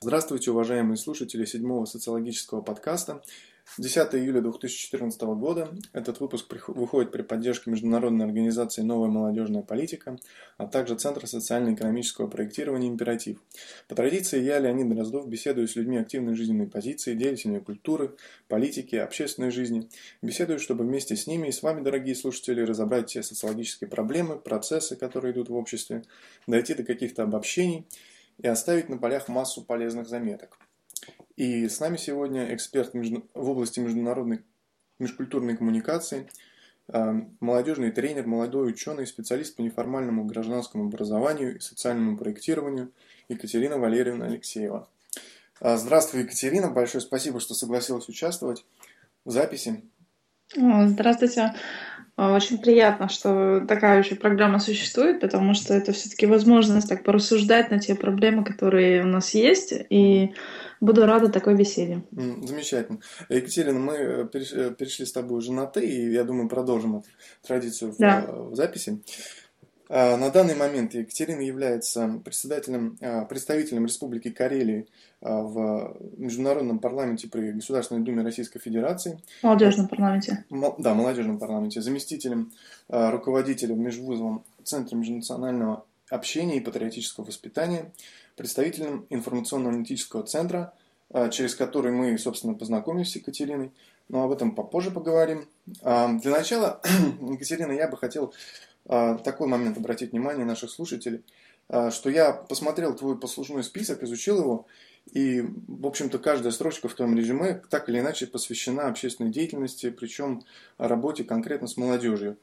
Здравствуйте, уважаемые слушатели седьмого социологического подкаста. 10 июля 2014 года. Этот выпуск выходит при поддержке международной организации «Новая молодежная политика», а также Центра социально-экономического проектирования «Императив». По традиции я, Леонид Дроздов, беседую с людьми активной жизненной позиции, деятелями культуры, политики, общественной жизни. Беседую, чтобы вместе с ними и с вами, дорогие слушатели, разобрать те социологические проблемы, процессы, которые идут в обществе, дойти до каких-то обобщений и оставить на полях массу полезных заметок. И с нами сегодня эксперт в области международной межкультурной коммуникации, э, молодежный тренер, молодой ученый, специалист по неформальному гражданскому образованию и социальному проектированию Екатерина Валерьевна Алексеева. Э, здравствуй, Екатерина, большое спасибо, что согласилась участвовать в записи. Здравствуйте. Очень приятно, что такая вообще программа существует, потому что это все-таки возможность так порассуждать на те проблемы, которые у нас есть, и буду рада такой беседе. Замечательно. Екатерина, мы э, э, перешли с тобой уже на «ты», и я думаю, продолжим эту традицию да. в, э, в записи. А, на данный момент Екатерина является председателем, а, представителем Республики Карелии а, в Международном парламенте при Государственной Думе Российской Федерации. Молодежном парламенте. Да, молодежном парламенте. Заместителем руководителя в Межвузовом Центре межнационального общения и патриотического воспитания, представителем информационно-аналитического центра, через который мы, собственно, познакомились с Екатериной, но об этом попозже поговорим. Для начала, Екатерина, я бы хотел такой момент обратить внимание наших слушателей, а, что я посмотрел твой послужной список, изучил его, и, в общем-то, каждая строчка в твоем резюме так или иначе посвящена общественной деятельности, причем работе конкретно с молодежью.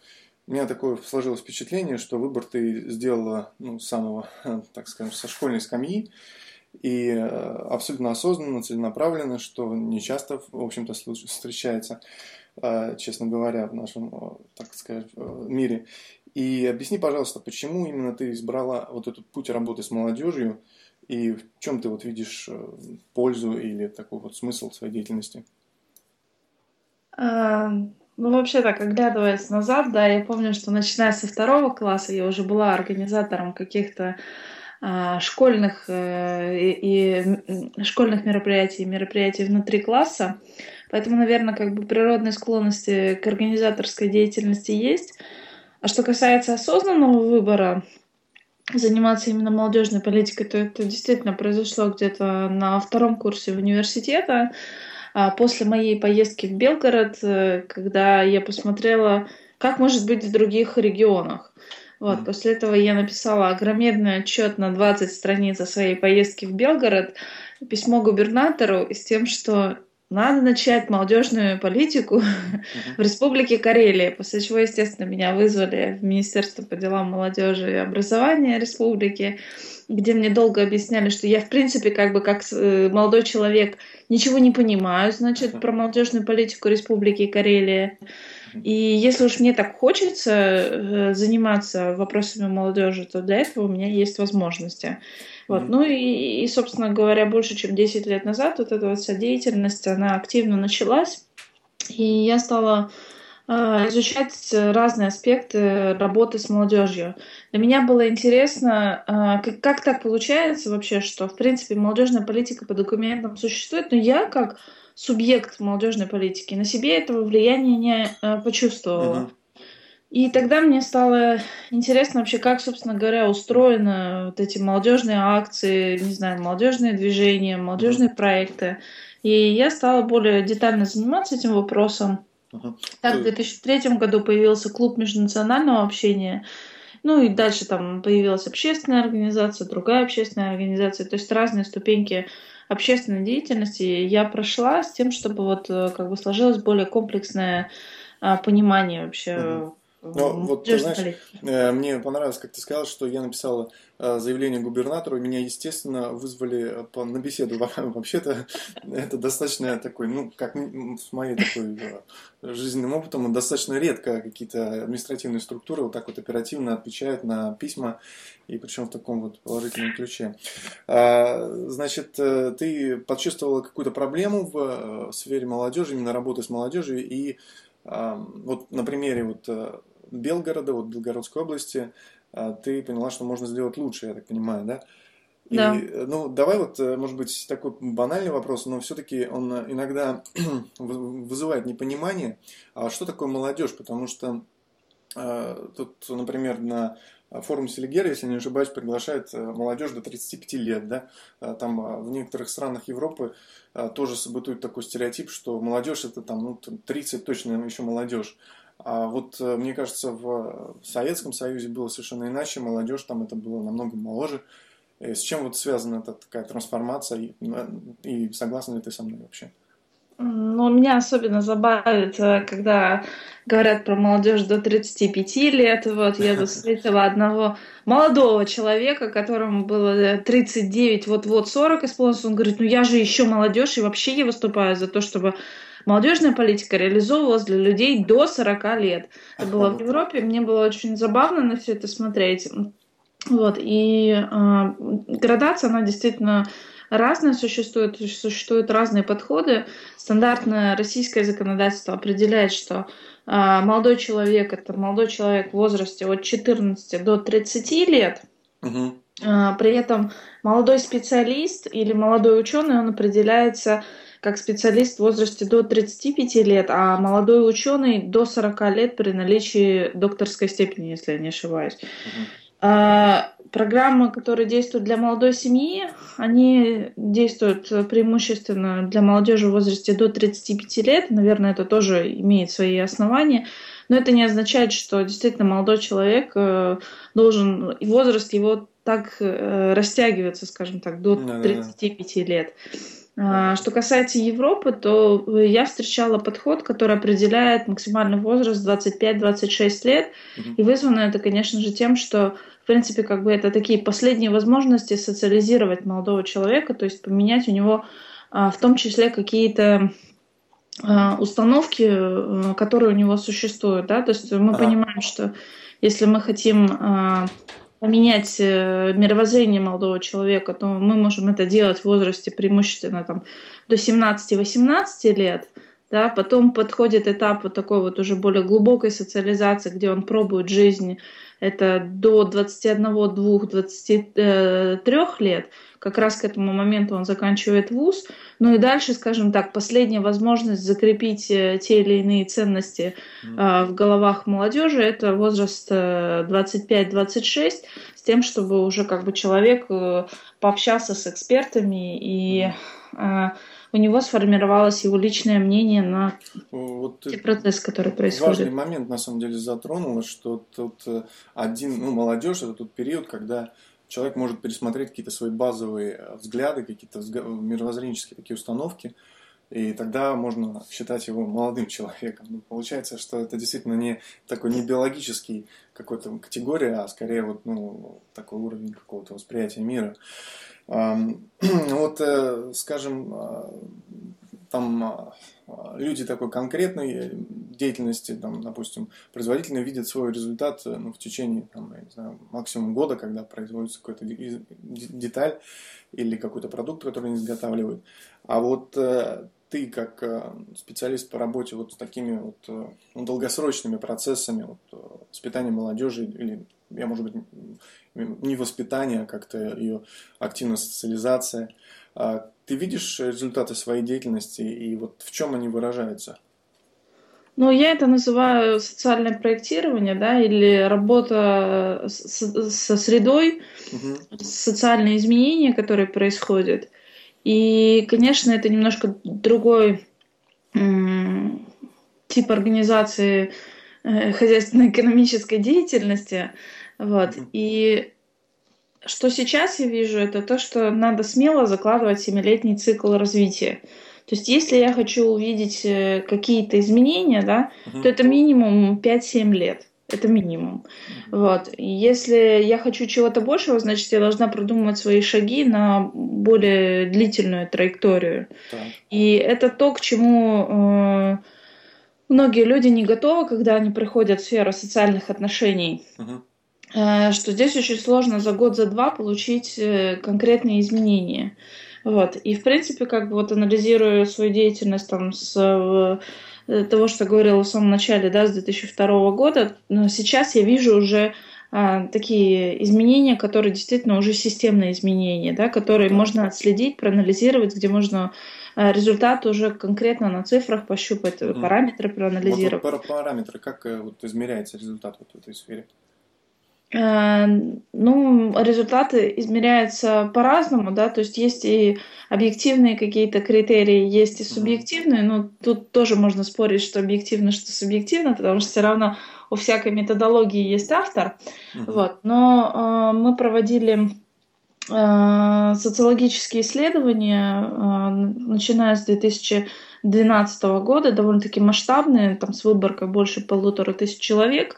У меня такое сложилось впечатление, что выбор ты сделала ну, с самого, так скажем, со школьной скамьи, и э, абсолютно осознанно, целенаправленно, что не часто, в общем-то, встречается, э, честно говоря, в нашем, так сказать, мире. И объясни, пожалуйста, почему именно ты избрала вот этот путь работы с молодежью и в чем ты вот видишь э, пользу или такой вот смысл своей деятельности? А, ну, вообще так, оглядываясь назад, да, я помню, что начиная со второго класса я уже была организатором каких-то а, школьных э, и, и школьных мероприятий, мероприятий внутри класса. Поэтому, наверное, как бы природные склонности к организаторской деятельности есть. А что касается осознанного выбора заниматься именно молодежной политикой, то это действительно произошло где-то на втором курсе университета, а после моей поездки в Белгород, э, когда я посмотрела, как может быть в других регионах. Вот, после этого я написала огромный отчет на 20 страниц о своей поездке в Белгород, письмо губернатору с тем, что надо начать молодежную политику uh-huh. в Республике Карелия, после чего, естественно, меня вызвали в Министерство по делам молодежи и образования республики, где мне долго объясняли, что я, в принципе, как бы как э, молодой человек ничего не понимаю, значит, uh-huh. про молодежную политику Республики Карелия. И если уж мне так хочется э, заниматься вопросами молодежи, то для этого у меня есть возможности. Вот. Ну и, и, собственно говоря, больше чем 10 лет назад вот эта вот вся деятельность, она активно началась. И я стала э, изучать разные аспекты работы с молодежью. Для меня было интересно, э, как, как так получается вообще, что, в принципе, молодежная политика по документам существует, но я как субъект молодежной политики на себе этого влияния не э, почувствовала. Uh-huh. И тогда мне стало интересно вообще, как, собственно говоря, устроены вот эти молодежные акции, не знаю, молодежные движения, молодежные проекты. И я стала более детально заниматься этим вопросом. Так, в 2003 году появился клуб межнационального общения. Ну и дальше там появилась общественная организация, другая общественная организация. То есть разные ступеньки общественной деятельности я прошла с тем, чтобы вот э, как бы сложилось более комплексное а, понимание вообще угу. Ну, вот, ты знаешь, э, мне понравилось, как ты сказал, что я написала э, заявление губернатору, меня, естественно, вызвали э, на беседу. Вообще-то это достаточно такой, ну, как с моей такой жизненным опытом, достаточно редко какие-то административные структуры вот так вот оперативно отвечают на письма, и причем в таком вот положительном ключе. А, значит, ты почувствовала какую-то проблему в сфере молодежи, именно работы с молодежью, и вот на примере вот Белгорода, вот Белгородской области, а, ты поняла, что можно сделать лучше, я так понимаю, да? И, да. Ну, давай вот, может быть, такой банальный вопрос, но все-таки он иногда вызывает непонимание, а что такое молодежь, потому что э, тут, например, на форум Селигера, если не ошибаюсь, приглашает молодежь до 35 лет, да, там в некоторых странах Европы тоже событует такой стереотип, что молодежь это там, ну, 30 точно еще молодежь. А вот мне кажется, в Советском Союзе было совершенно иначе, молодежь там это было намного моложе, Э, с чем вот связана эта такая трансформация, и, и согласна ли ты со мной вообще? Ну, меня особенно забавит, когда говорят про молодежь до 35 лет. Вот я встретила одного молодого человека, которому было 39, вот-вот 40 исполнилось. Он говорит, ну я же еще молодежь, и вообще я выступаю за то, чтобы молодежная политика реализовывалась для людей до 40 лет. Это было в Европе, мне было очень забавно на все это смотреть. Вот, и э, градация, она действительно разная существует, существуют разные подходы. Стандартное российское законодательство определяет, что э, молодой человек это молодой человек в возрасте от 14 до 30 лет. Угу. Э, при этом молодой специалист или молодой ученый, он определяется как специалист в возрасте до 35 лет, а молодой ученый до 40 лет при наличии докторской степени, если я не ошибаюсь. А, программы, которые действуют для молодой семьи, они действуют преимущественно для молодежи в возрасте до 35 лет. Наверное, это тоже имеет свои основания. Но это не означает, что действительно молодой человек э, должен, возраст его так э, растягивается, скажем так, до 35 лет. А, что касается Европы, то я встречала подход, который определяет максимальный возраст 25-26 лет. Угу. И вызвано это, конечно же, тем, что, в принципе, как бы это такие последние возможности социализировать молодого человека, то есть поменять у него а, в том числе какие-то а, установки, э, которые у него существуют. Да? То есть мы ага. понимаем, что если мы хотим поменять э, мировоззрение молодого человека, то мы можем это делать в возрасте преимущественно там, до 17-18 лет. Да, потом подходит этап вот такой вот уже более глубокой социализации, где он пробует жизнь это до 21, 2, 23 лет, как раз к этому моменту он заканчивает вуз. Ну и дальше, скажем так, последняя возможность закрепить э, те или иные ценности mm. в головах молодежи, это возраст 25-26, с тем, чтобы уже как бы человек э, пообщался с экспертами и mm у него сформировалось его личное мнение на вот те процессы, которые происходят. Важный момент, на самом деле, затронуло, что тут э, один, ну, молодежь, это тот период, когда человек может пересмотреть какие-то свои базовые э, взгляды, какие-то мировоззренческие такие установки, и тогда можно считать его молодым человеком. Ну, получается, что это действительно не такой не биологический какой-то категория, а скорее вот ну, такой уровень какого-то восприятия мира. Вот, э, скажем, а, там а, люди такой конкретной деятельности, там, допустим, производительно видят свой результат э, ну, в течение там, я не знаю, максимум года, когда производится какой-то деталь или какой-то продукт, который они изготавливают. А вот э, ты как специалист по работе вот с такими вот ну, долгосрочными процессами вот, воспитания молодежи или я, может быть, не воспитание, а как-то ее активная социализация. А ты видишь результаты своей деятельности и вот в чем они выражаются? Ну, я это называю социальное проектирование, да, или работа со средой, угу. социальные изменения, которые происходят. И, конечно, это немножко другой тип организации э, хозяйственно-экономической деятельности. Вот. И что сейчас я вижу, это то, что надо смело закладывать семилетний цикл развития. То есть, если я хочу увидеть э, какие-то изменения, да, uh-huh. то это минимум 5-7 лет. Это минимум. Uh-huh. Вот. Если я хочу чего-то большего, значит, я должна продумывать свои шаги на более длительную траекторию. Uh-huh. И это то, к чему э, многие люди не готовы, когда они приходят в сферу социальных отношений. Э, что здесь очень сложно за год, за два получить э, конкретные изменения. Вот. И, в принципе, как бы вот анализируя свою деятельность там с э, того, что говорила в самом начале, да, с 2002 года, но сейчас я вижу уже а, такие изменения, которые действительно уже системные изменения, да, которые можно отследить, проанализировать, где можно а, результат уже конкретно на цифрах пощупать, mm. параметры проанализировать. Вот, вот параметры, как э, вот, измеряется результат вот в этой сфере? Э, ну, результаты измеряются по-разному, да, то есть есть и объективные какие-то критерии, есть и субъективные, но тут тоже можно спорить, что объективно, что субъективно, потому что все равно у всякой методологии есть автор, uh-huh. вот. Но э, мы проводили э, социологические исследования, э, начиная с 2012 года, довольно-таки масштабные, там с выборкой больше полутора тысяч человек.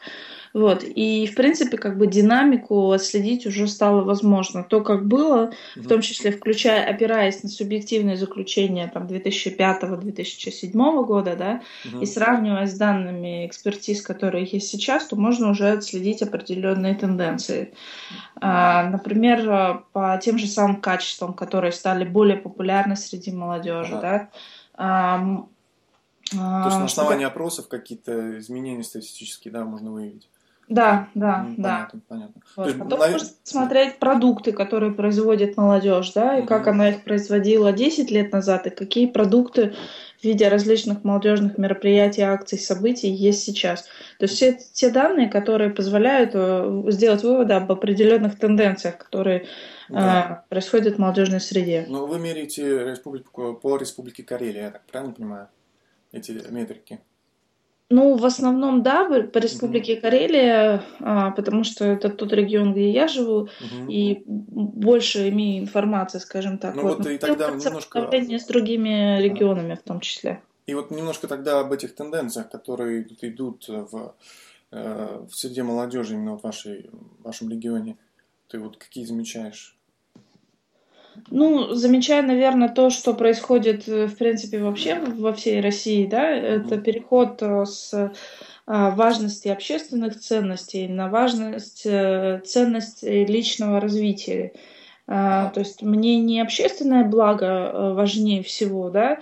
Вот. И, в принципе, как бы динамику отследить уже стало возможно. То, как было, в том числе включая, опираясь на субъективные заключения там, 2005-2007 года, да, угу. и сравнивая с данными экспертиз, которые есть сейчас, то можно уже отследить определенные тенденции. А, например, по тем же самым качествам, которые стали более популярны среди молодежи. Ага. Да, а, то есть на основании опросов какие-то изменения статистические, да, можно выявить. Да, да, ну, да. Понятно, понятно. Вот. есть, Потом на... можно смотреть продукты, которые производит молодежь, да, и угу. как она их производила 10 лет назад, и какие продукты в виде различных молодежных мероприятий, акций, событий есть сейчас. То есть все те данные, которые позволяют э, сделать выводы об определенных тенденциях, которые да. э, происходят в молодежной среде. Но вы меряете республику, по Республике Карелия, я так правильно понимаю, эти метрики? Ну, в основном, да, по республике mm-hmm. Карелия, а, потому что это тот регион, где я живу, mm-hmm. и больше имею информации, скажем так. Ну вот, вот и тогда немножко... с другими регионами в том числе. И вот немножко тогда об этих тенденциях, которые идут в, э, в среде молодежи именно в вашей, в вашем регионе. Ты вот какие замечаешь? Ну, замечая, наверное, то, что происходит, э, в принципе, вообще во всей России, да, это переход э, с а, важности общественных ценностей на важность э, ценностей личного развития. А, то есть мне не общественное благо важнее всего, да,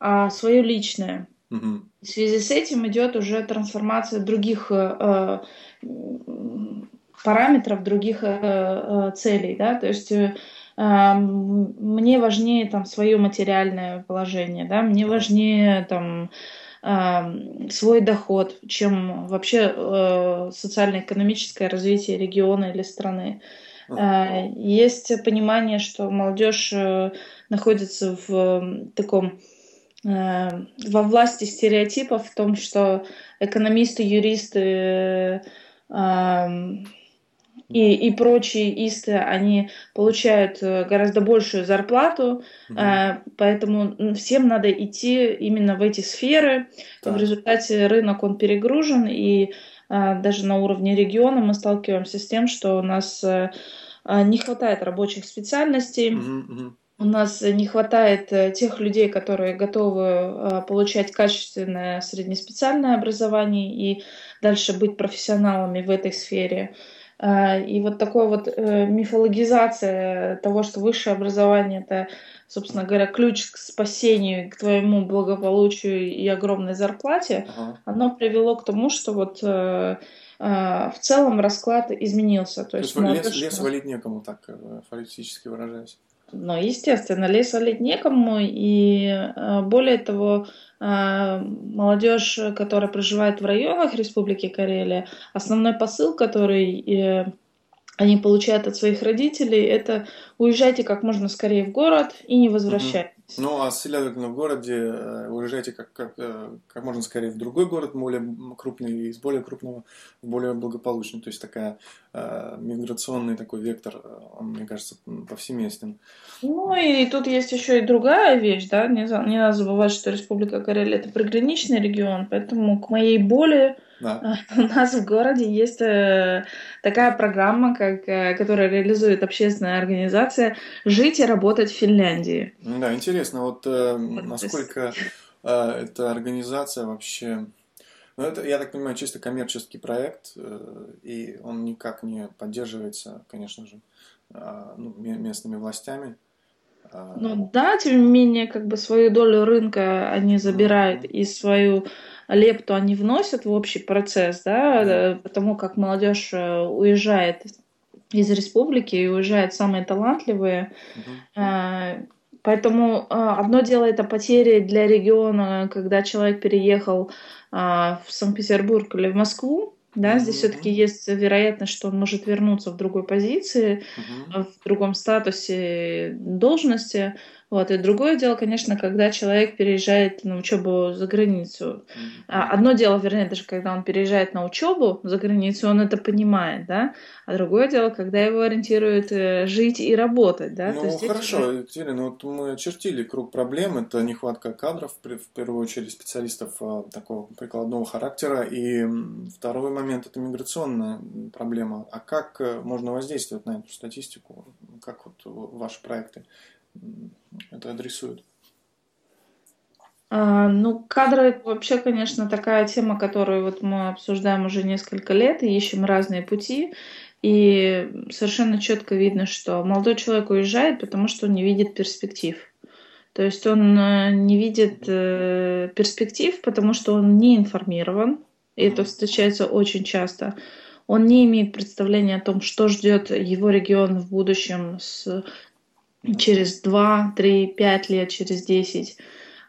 а свое личное. Угу. В связи с этим идет уже трансформация других параметров, других целей, да, то есть мне важнее там свое материальное положение, да, мне важнее там свой доход, чем вообще э, социально-экономическое развитие региона или страны. Uh-huh. Есть понимание, что молодежь э, находится в таком э, во власти стереотипов в том, что экономисты, юристы и, и прочие исты, они получают э, гораздо большую зарплату, угу. поэтому всем надо идти именно в эти сферы. Да. В результате рынок он перегружен, и а, даже на уровне региона мы сталкиваемся с тем, что у нас э, не хватает рабочих специальностей. Угу, угу. У нас не хватает тех людей, которые готовы получать качественное среднеспециальное образование и дальше быть профессионалами в этой сфере. А, и вот такой вот э, мифологизация того, что высшее образование это, собственно говоря, ключ к спасению, к твоему благополучию и огромной зарплате, ага. оно привело к тому, что вот э, э, в целом расклад изменился. То, То есть, есть лес, лес валить некому, так фактически выражаясь. Ну, естественно, лес валить некому, и более того, а, молодежь, которая проживает в районах Республики Карелия, основной посыл, который э, они получают от своих родителей, это уезжайте как можно скорее в город и не возвращайтесь. Ну, а следовательно, в городе э, уезжайте как, как, э, как можно скорее в другой город, более крупный, из более крупного в более благополучный. То есть такая э, миграционный такой вектор, э, он, мне кажется, повсеместен. Ну, и тут есть еще и другая вещь, да, не, не надо забывать, что Республика Карелия – это приграничный регион, поэтому к моей боли да. У нас в городе есть э, такая программа, как, э, которая реализует общественная организация «Жить и работать в Финляндии». Да, интересно, вот э, насколько э, эта организация вообще... Ну, это, я так понимаю, чисто коммерческий проект, и он никак не поддерживается, конечно же, э, ну, местными властями. Ну да, тем не менее, как бы свою долю рынка они забирают mm-hmm. и свою лепту они вносят в общий процесс, да, mm. потому как молодежь э, уезжает из республики и уезжают самые талантливые. Mm-hmm. Поэтому одно дело это потери для региона, когда человек переехал в Санкт-Петербург или в Москву, да, здесь mm-hmm. все-таки есть вероятность, что он может вернуться в другой позиции, mm-hmm. в другом статусе должности. Вот. И другое дело, конечно, когда человек переезжает на учебу за границу. Mm-hmm. Одно дело, вернее, даже когда он переезжает на учебу за границу, он это понимает, да. А другое дело, когда его ориентируют э, жить и работать, да. Ну, То есть хорошо. Екатерина, ну, вот мы очертили круг проблем. Это нехватка кадров, в первую очередь специалистов а, такого прикладного характера. И второй момент – это миграционная проблема. А как э, можно воздействовать на эту статистику? Как вот ваши проекты это адресуют? А, ну, кадры вообще, конечно, такая тема, которую вот мы обсуждаем уже несколько лет и ищем разные пути. И совершенно четко видно, что молодой человек уезжает, потому что он не видит перспектив. То есть он э, не видит э, перспектив, потому что он не информирован. И это встречается очень часто. Он не имеет представления о том, что ждет его регион в будущем с через 2, 3, 5 лет, через 10.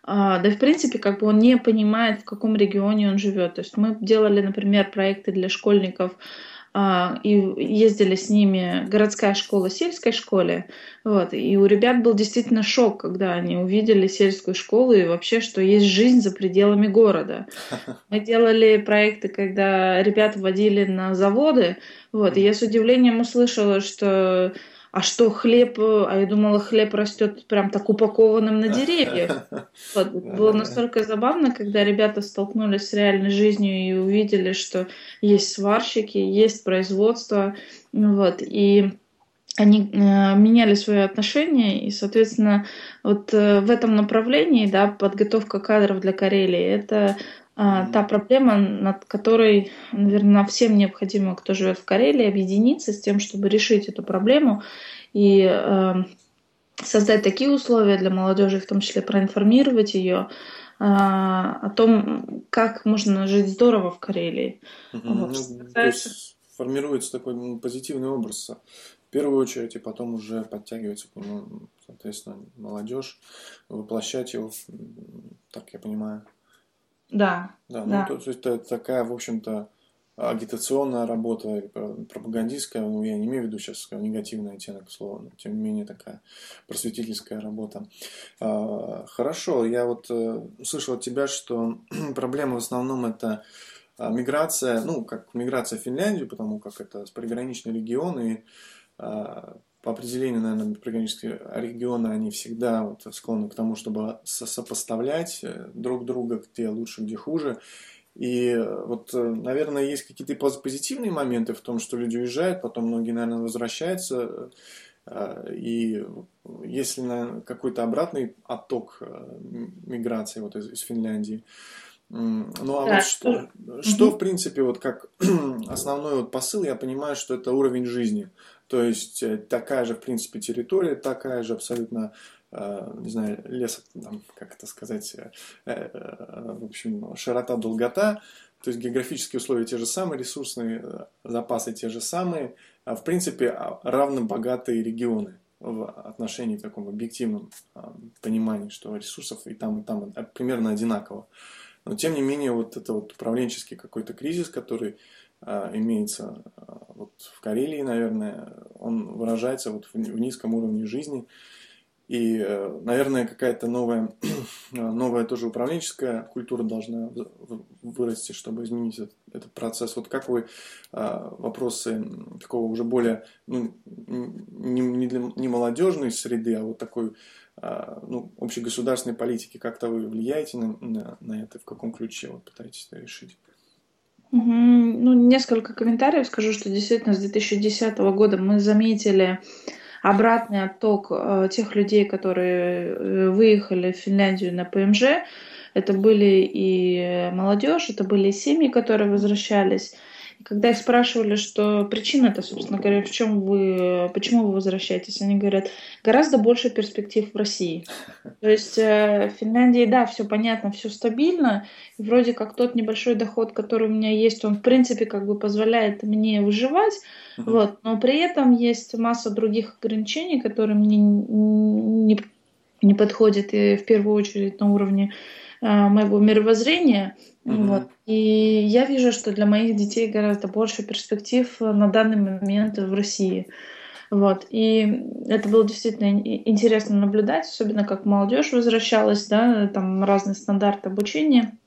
А, да, в принципе, как бы он не понимает, в каком регионе он живет. То есть мы делали, например, проекты для школьников а, и ездили с ними городская школа сельской школе. Вот, и у ребят был действительно шок, когда они увидели сельскую школу и вообще, что есть жизнь за пределами города. Мы делали проекты, когда ребят водили на заводы, вот, и я с удивлением услышала, что а что хлеб, а я думала, хлеб растет прям так упакованным на деревьях. Вот. Было настолько забавно, когда ребята столкнулись с реальной жизнью и увидели, что есть сварщики, есть производство, вот, и они э, меняли свои отношения, и, соответственно, вот э, в этом направлении, да, подготовка кадров для Карелии, это та проблема, над которой, наверное, всем необходимо, кто живет в Карелии, объединиться с тем, чтобы решить эту проблему и э, создать такие условия для молодежи, в том числе проинформировать ее э, о том, как можно жить здорово в Карелии. Угу. Вот, ну, то есть формируется такой ну, позитивный образ в первую очередь, и потом уже подтягивается к нему, соответственно, молодежь, воплощать его, так я понимаю. Да. Да, ну, да. То, то есть это такая, в общем-то, агитационная работа или пропагандистская, ну, я не имею в виду сейчас негативный оттенок слова, но тем не менее такая просветительская работа. А, хорошо, я вот э, услышал от тебя, что проблема в основном это а, миграция, ну, как миграция в Финляндию, потому как это приграничный регион, и а, по определению, наверное, приграничные регионы, они всегда вот склонны к тому, чтобы сопоставлять э, друг друга, где лучше, где хуже. И э, вот, э, наверное, есть какие-то позитивные моменты в том, что люди уезжают, потом многие, наверное, возвращаются. И если на какой-то обратный отток миграции вот из Финляндии, ну а да, вот что, что, что в принципе, вот как основной вот посыл, я понимаю, что это уровень жизни. То есть э, такая же, в принципе, территория, такая же абсолютно, э, не знаю, лес, там, как это сказать, э, в общем, широта, долгота. То есть географические условия те же самые, ресурсные запасы те же самые. А в принципе, а, равно богатые регионы в отношении такому объективном понимании, что ресурсов и там, и там примерно одинаково. Но тем не менее, вот это вот управленческий какой-то кризис, который а, имеется а, вот в Карелии, наверное, он выражается вот в, в низком уровне жизни. И, э, наверное, какая-то новая, новая тоже управленческая культура должна вырасти, чтобы изменить этот, этот процесс. Вот как вы а, вопросы такого уже более, ну, не, не, для, не молодежной среды, а вот такой ну, общегосударственной политики, как-то вы влияете на, на, на это, в каком ключе вы пытаетесь это решить? Ну, несколько комментариев скажу, что действительно с 2010 года мы заметили обратный отток э, тех людей, которые э, выехали в Финляндию на ПМЖ. Это были и молодежь, это были и семьи, которые возвращались. Когда их спрашивали, что причина это, собственно говоря, в чем вы, почему вы возвращаетесь, они говорят, гораздо больше перспектив в России. То есть э, в Финляндии, да, все понятно, все стабильно, и вроде как тот небольшой доход, который у меня есть, он в принципе как бы позволяет мне выживать, вот, но при этом есть масса других ограничений, которые мне не, не подходят, и в первую очередь на уровне а, моего мировоззрения. Mm-hmm. Вот. И я вижу, что для моих детей гораздо больше перспектив на данный момент в России. Вот. И это было действительно интересно наблюдать, особенно как молодежь возвращалась, да, там разные стандарты обучения.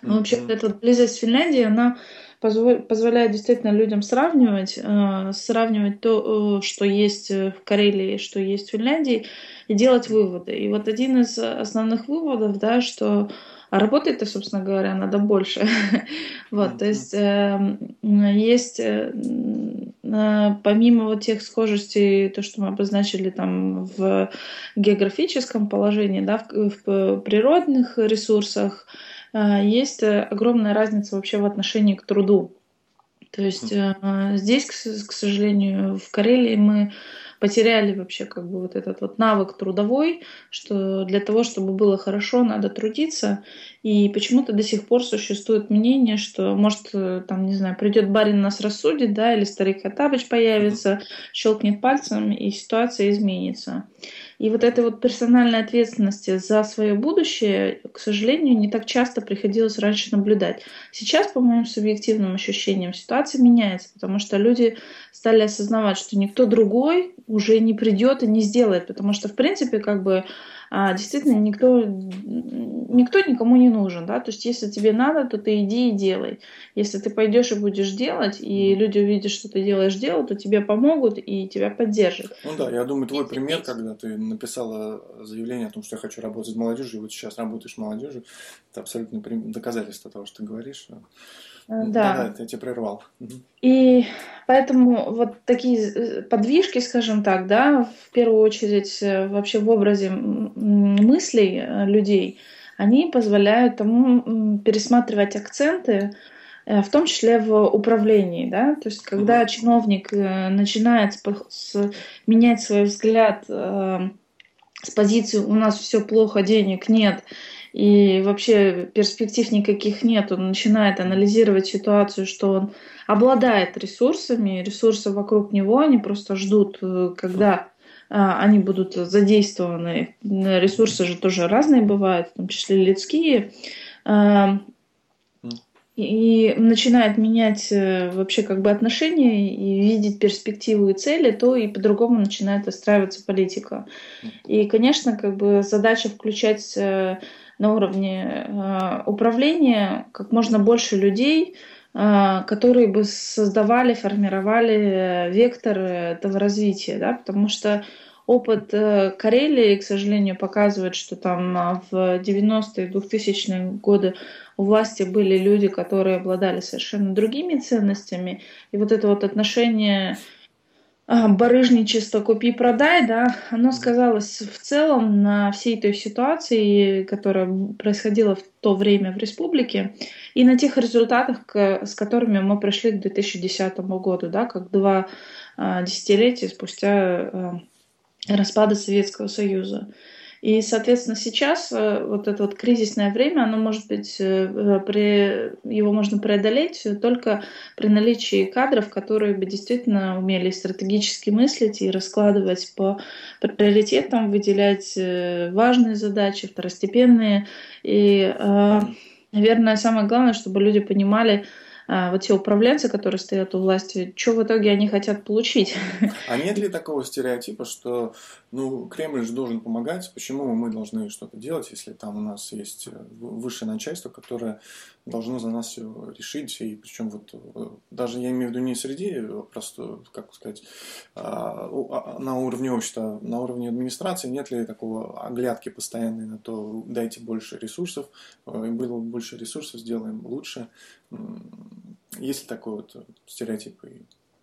Но вообще mm-hmm. эта близость Финляндии, она позволяет действительно людям сравнивать, э, сравнивать то, э, что есть в Карелии, что есть в Финляндии, и делать выводы. И вот один из основных выводов, да, что работать-то, собственно говоря, надо больше. вот, то есть эм, есть э, помимо вот тех схожестей, то, что мы обозначили там в географическом положении, да, в, в природных ресурсах, а, есть э, огромная разница вообще в отношении к труду. То есть э, здесь, к сожалению, в Карелии мы потеряли вообще как бы вот этот вот навык трудовой, что для того, чтобы было хорошо, надо трудиться. И почему-то до сих пор существует мнение, что, может, там, не знаю, придет барин нас рассудит, да, или старик Хатабыч появится, щелкнет пальцем, и ситуация изменится. И вот этой вот персональной ответственности за свое будущее, к сожалению, не так часто приходилось раньше наблюдать. Сейчас, по моим субъективным ощущениям, ситуация меняется, потому что люди стали осознавать, что никто другой уже не придет и не сделает, потому что, в принципе, как бы действительно никто, никто никому не нужен, да, то есть если тебе надо, то ты иди и делай. Если ты пойдешь и будешь делать, и люди увидят, что ты делаешь дело, то тебе помогут и тебя поддержат. Ну да, я думаю, твой пример, когда ты написала заявление о том, что я хочу работать с молодежью, и вот сейчас работаешь с молодежью, это абсолютно доказательство того, что ты говоришь. Э, да. Да, я тебя прервал. И поэтому вот такие э, подвижки, скажем так, да, в первую очередь э, вообще в образе мыслей людей, они позволяют тому пересматривать акценты, в том числе в управлении, да, то есть когда угу. чиновник начинает с, менять свой взгляд с позиции «у нас все плохо, денег нет», и вообще перспектив никаких нет. Он начинает анализировать ситуацию, что он обладает ресурсами, ресурсы вокруг него, они просто ждут, э, когда а, они будут задействованы. Ресурсы же тоже разные бывают, в том числе людские. А, и начинает менять э, вообще как бы отношения и видеть перспективу и цели, то и по-другому начинает выстраиваться политика. И, конечно, как бы задача включать э, на уровне э, управления как можно больше людей, э, которые бы создавали, формировали вектор этого развития, да, потому что опыт э, Карелии, к сожалению, показывает, что там в 90-е, 2000-е годы у власти были люди, которые обладали совершенно другими ценностями, и вот это вот отношение барыжничество купи-продай, да, оно сказалось в целом на всей той ситуации, которая происходила в то время в республике, и на тех результатах, с которыми мы пришли к 2010 году, да, как два а, десятилетия спустя а, распада Советского Союза. И, соответственно, сейчас э, вот это вот кризисное время, оно может быть, э, при, его можно преодолеть только при наличии кадров, которые бы действительно умели стратегически мыслить и раскладывать по приоритетам, выделять э, важные задачи, второстепенные. И, наверное, самое главное, чтобы люди понимали, вот те управленцы, которые стоят у власти, что в итоге они хотят получить. А нет ли такого стереотипа, что ну, Кремль же должен помогать, почему мы должны что-то делать, если там у нас есть э, высшее начальство, которое должно за нас все решить, и причем вот э, даже я имею в виду не среди, а просто, как сказать, а, а, на уровне общества, на уровне администрации нет ли такого оглядки постоянной на то, дайте больше ресурсов, э, было больше ресурсов, сделаем лучше. Есть ли такой вот стереотип?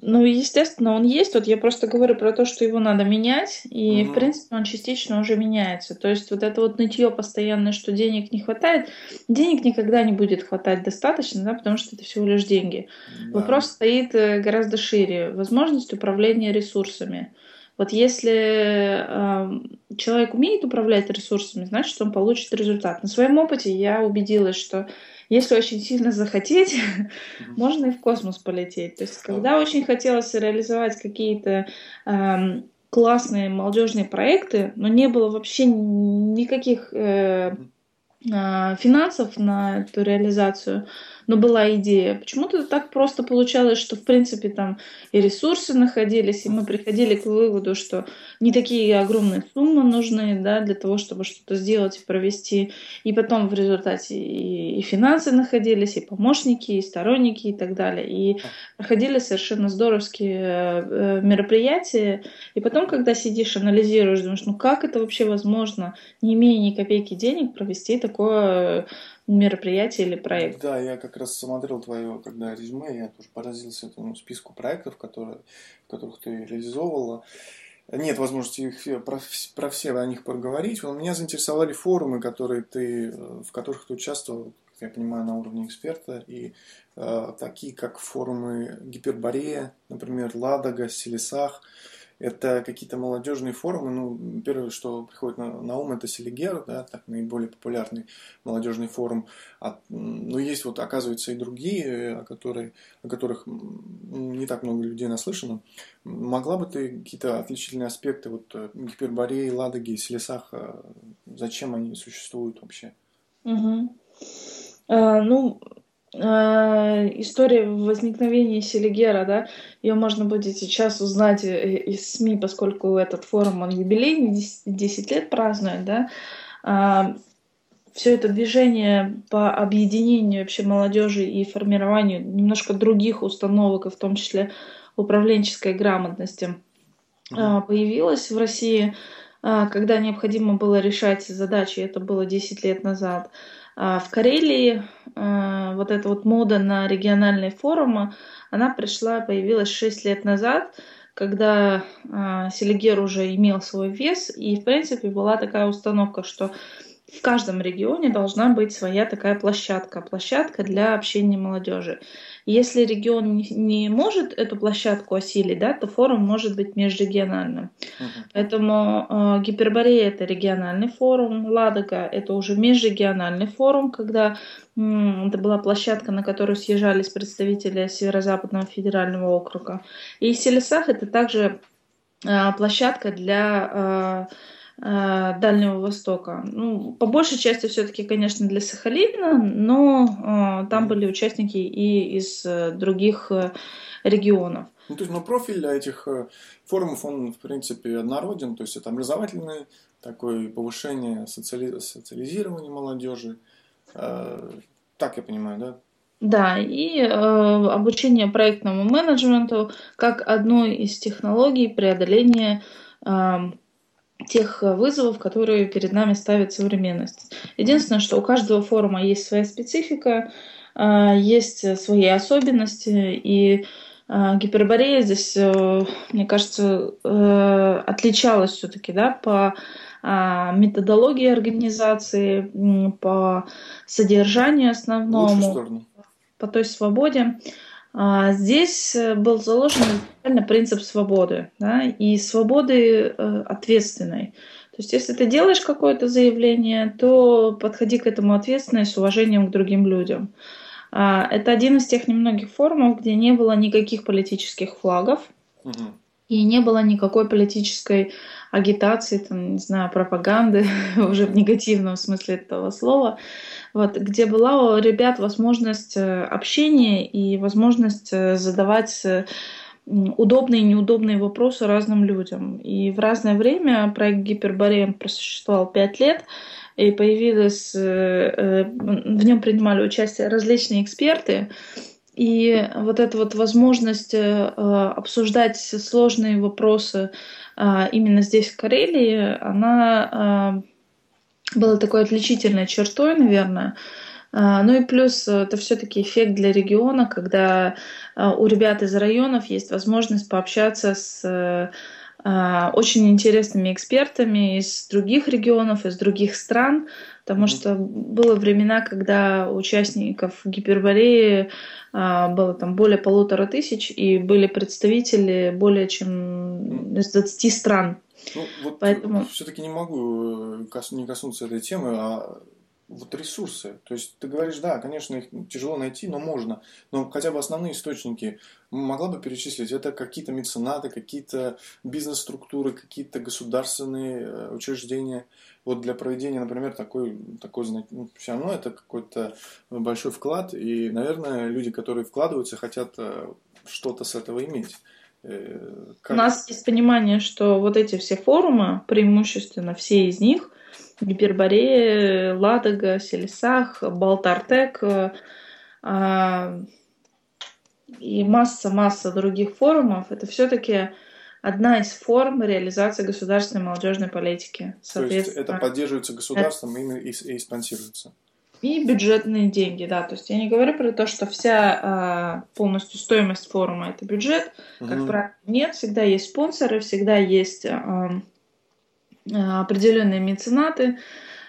Ну, естественно, он есть. Вот я просто говорю про то, что его надо менять, и, Мгм. в принципе, он частично уже меняется. То есть вот это вот нытье постоянное, что денег не хватает, денег никогда не будет хватать достаточно, да, потому что это всего лишь деньги. Да. Вопрос стоит э, гораздо шире. Возможность управления ресурсами. Вот если эм, человек умеет управлять ресурсами, значит, он получит результат. На своем опыте я убедилась, что если очень сильно захотеть, можно и в космос полететь. То есть, когда очень хотелось реализовать какие-то эм, классные молодежные проекты, но не было вообще никаких э, а, финансов на эту реализацию, но была идея. Почему-то так просто получалось, что в принципе там и ресурсы находились, и мы приходили к выводу, что не такие огромные суммы нужны да, для того, чтобы что-то сделать и провести. И потом в результате и, и финансы находились, и помощники, и сторонники, и так далее. И проходили совершенно здоровские э, э, мероприятия. И потом, когда сидишь, анализируешь, думаешь, ну как это вообще возможно, не имея ни копейки денег, провести такое мероприятие или проект? Да, я как раз смотрел твое, когда резюме, я тоже поразился этому списку проектов, которые, в которых ты реализовывала. Нет возможности их про, про все о них поговорить. Но меня заинтересовали форумы, которые ты, э, в которых ты участвовал, как я понимаю, на уровне эксперта, и э, такие как форумы Гиперборея, например, Ладога, Селесах. Это какие-то молодежные форумы. Ну, первое, что приходит на, на ум, это Селигер, да, так наиболее популярный молодежный форум. А, но есть вот, оказывается, и другие, э, о, которые, о которых не так много людей наслышано. Могла бы ты какие-то отличительные аспекты вот э, Гипербореи, Ладоги Селесах, э, зачем они существуют вообще? Мгм. А, ну, история возникновения Селигера, да, ее можно будет сейчас узнать э, из СМИ, поскольку этот форум, он юбилейный, 10 10 лет празднует, да. Все это движение по объединению вообще молодежи и формированию немножко других установок, и в том числе управленческой грамотности, а, появилось в России, а, когда необходимо было решать задачи, это было 10 лет назад. А В Карелии а, вот эта вот мода на региональные форумы, она пришла, появилась 6 лет назад, когда а, Селигер уже имел свой вес, и, в принципе, была такая установка, что в каждом регионе должна быть своя такая площадка, площадка для общения молодежи. Если регион не, может эту площадку осилить, да, то форум может быть межрегиональным. Мгм. Поэтому э, Гиперборея это региональный форум, Ладога это уже межрегиональный форум, когда м, это была площадка, на которую съезжались представители Северо-Западного федерального округа. И Селесах это также э, площадка для э, Дальнего Востока. Ну, по большей части все-таки, конечно, для Сахалина, но э, там были участники и из э, других э, регионов. Ну, то есть, ну, профиль этих э, форумов, он, в принципе, однороден, то есть это образовательное такое повышение социали- социализирования молодежи. Э, Так я понимаю, да? Да, и э, обучение проектному менеджменту как одной из технологий преодоления э, тех вызовов, которые перед нами ставит современность. Единственное, что у каждого форума есть своя специфика, э, есть свои особенности, и э, Гиперборея здесь, э, мне кажется, э, отличалась все-таки да, по а, методологии организации, по содержанию основному по той свободе. А, Здесь э, был заложен принцип свободы, да, и свободы э, ответственной. То есть, если ты делаешь какое-то заявление, то подходи к этому ответственно и с уважением к другим людям. А, Это один из тех немногих форумов, где не было никаких политических флагов Мгм. и не было никакой политической агитации, там, не знаю, пропаганды, уже в негативном смысле этого слова, вот, где была у ребят возможность э, общения и возможность э, задавать э, удобные и неудобные вопросы разным людям. И в разное время проект Гиперборея просуществовал пять лет, и появилось, в нем принимали участие различные эксперты, и вот эта вот возможность обсуждать сложные вопросы э, именно здесь, в Карелии, она была такой отличительной чертой, наверное. А, ну и плюс э, это все-таки эффект для региона, когда э, у ребят из районов есть возможность пообщаться с э, а, очень интересными экспертами из других регионов, из других стран, потому что было времена, когда участников гипербореи а, было там более полутора тысяч, и были представители более чем из 20 стран. Ну, вот Поэтому... все-таки не могу не коснуться этой темы, а вот ресурсы. То есть ты говоришь, да, конечно, их тяжело найти, но можно. Но хотя бы основные источники могла бы перечислить. Это какие-то меценаты, какие-то бизнес-структуры, какие-то государственные э, учреждения. Вот для проведения, например, такой, такой ну, все равно это какой-то большой вклад. И, наверное, люди, которые вкладываются, хотят э, что-то с этого иметь. Э, как... У нас есть понимание, что вот эти все форумы, преимущественно все из них, Гиперборея, Ладога, Селисах, Балтартек а, и масса-масса других форумов, это все-таки одна из форм реализации государственной молодежной политики. То есть это поддерживается государством это... и, и, и спонсируется? И бюджетные деньги, да. То есть я не говорю про то, что вся э, полностью стоимость форума это бюджет. Как угу. правило, нет. Всегда есть спонсоры, всегда есть э, определенные меценаты,